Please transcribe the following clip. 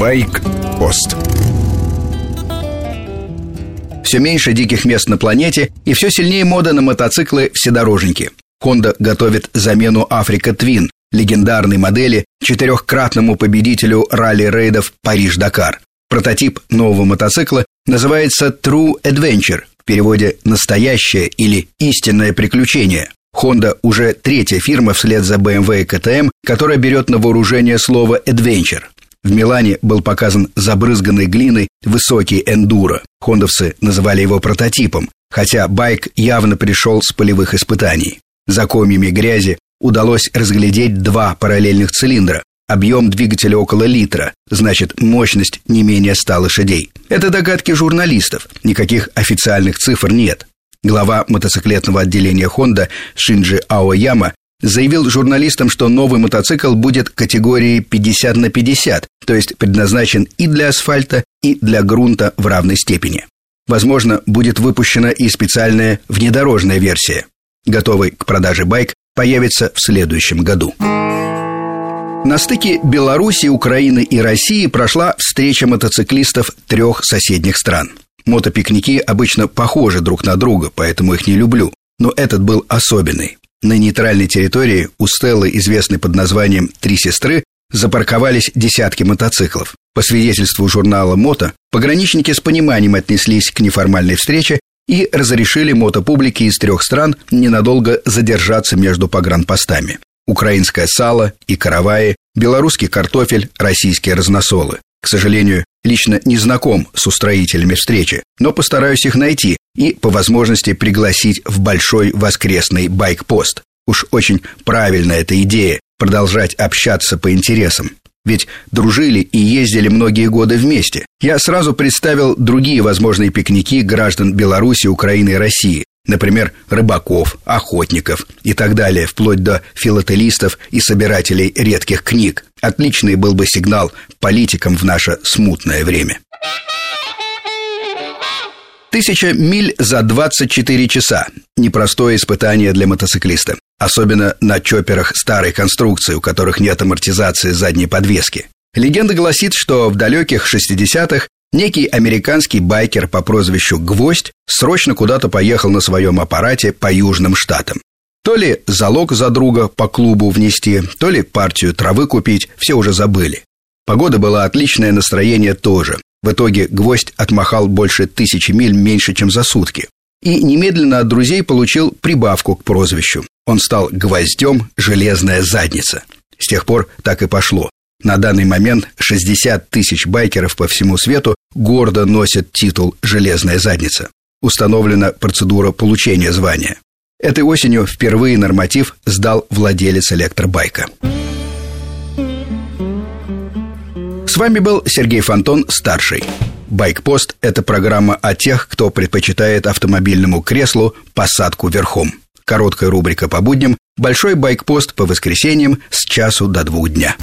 Байк-пост Все меньше диких мест на планете и все сильнее мода на мотоциклы вседорожники. Honda готовит замену Африка Твин, легендарной модели, четырехкратному победителю ралли-рейдов Париж-Дакар. Прототип нового мотоцикла называется True Adventure, в переводе «настоящее» или «истинное приключение». Honda уже третья фирма вслед за BMW и KTM, которая берет на вооружение слово «adventure». В Милане был показан забрызганной глиной высокий эндуро. Хондовцы называли его прототипом, хотя байк явно пришел с полевых испытаний. За комьями грязи удалось разглядеть два параллельных цилиндра. Объем двигателя около литра, значит, мощность не менее 100 лошадей. Это догадки журналистов, никаких официальных цифр нет. Глава мотоциклетного отделения Honda Шинджи Аояма заявил журналистам, что новый мотоцикл будет категории 50 на 50, то есть предназначен и для асфальта, и для грунта в равной степени. Возможно, будет выпущена и специальная внедорожная версия. Готовый к продаже байк появится в следующем году. На стыке Беларуси, Украины и России прошла встреча мотоциклистов трех соседних стран. Мотопикники обычно похожи друг на друга, поэтому их не люблю. Но этот был особенный. На нейтральной территории у Стеллы, известной под названием «Три сестры», запарковались десятки мотоциклов. По свидетельству журнала «Мото», пограничники с пониманием отнеслись к неформальной встрече и разрешили мотопублике из трех стран ненадолго задержаться между погранпостами украинское сало и караваи, белорусский картофель, российские разносолы. К сожалению, лично не знаком с устроителями встречи, но постараюсь их найти и, по возможности, пригласить в большой воскресный байк-пост. Уж очень правильная эта идея – продолжать общаться по интересам. Ведь дружили и ездили многие годы вместе. Я сразу представил другие возможные пикники граждан Беларуси, Украины и России. Например, рыбаков, охотников и так далее, вплоть до филателистов и собирателей редких книг. Отличный был бы сигнал политикам в наше смутное время. Тысяча миль за 24 часа. Непростое испытание для мотоциклиста. Особенно на чоперах старой конструкции, у которых нет амортизации задней подвески. Легенда гласит, что в далеких 60-х Некий американский байкер по прозвищу Гвоздь срочно куда-то поехал на своем аппарате по южным штатам. То ли залог за друга по клубу внести, то ли партию травы купить, все уже забыли. Погода была отличное, настроение тоже. В итоге гвоздь отмахал больше тысячи миль меньше, чем за сутки. И немедленно от друзей получил прибавку к прозвищу. Он стал гвоздем «железная задница». С тех пор так и пошло. На данный момент 60 тысяч байкеров по всему свету гордо носят титул «Железная задница». Установлена процедура получения звания. Этой осенью впервые норматив сдал владелец электробайка. Вами был Сергей Фонтон, старший. Байкпост – это программа о тех, кто предпочитает автомобильному креслу посадку верхом. Короткая рубрика по будням, большой байкпост по воскресеньям с часу до двух дня.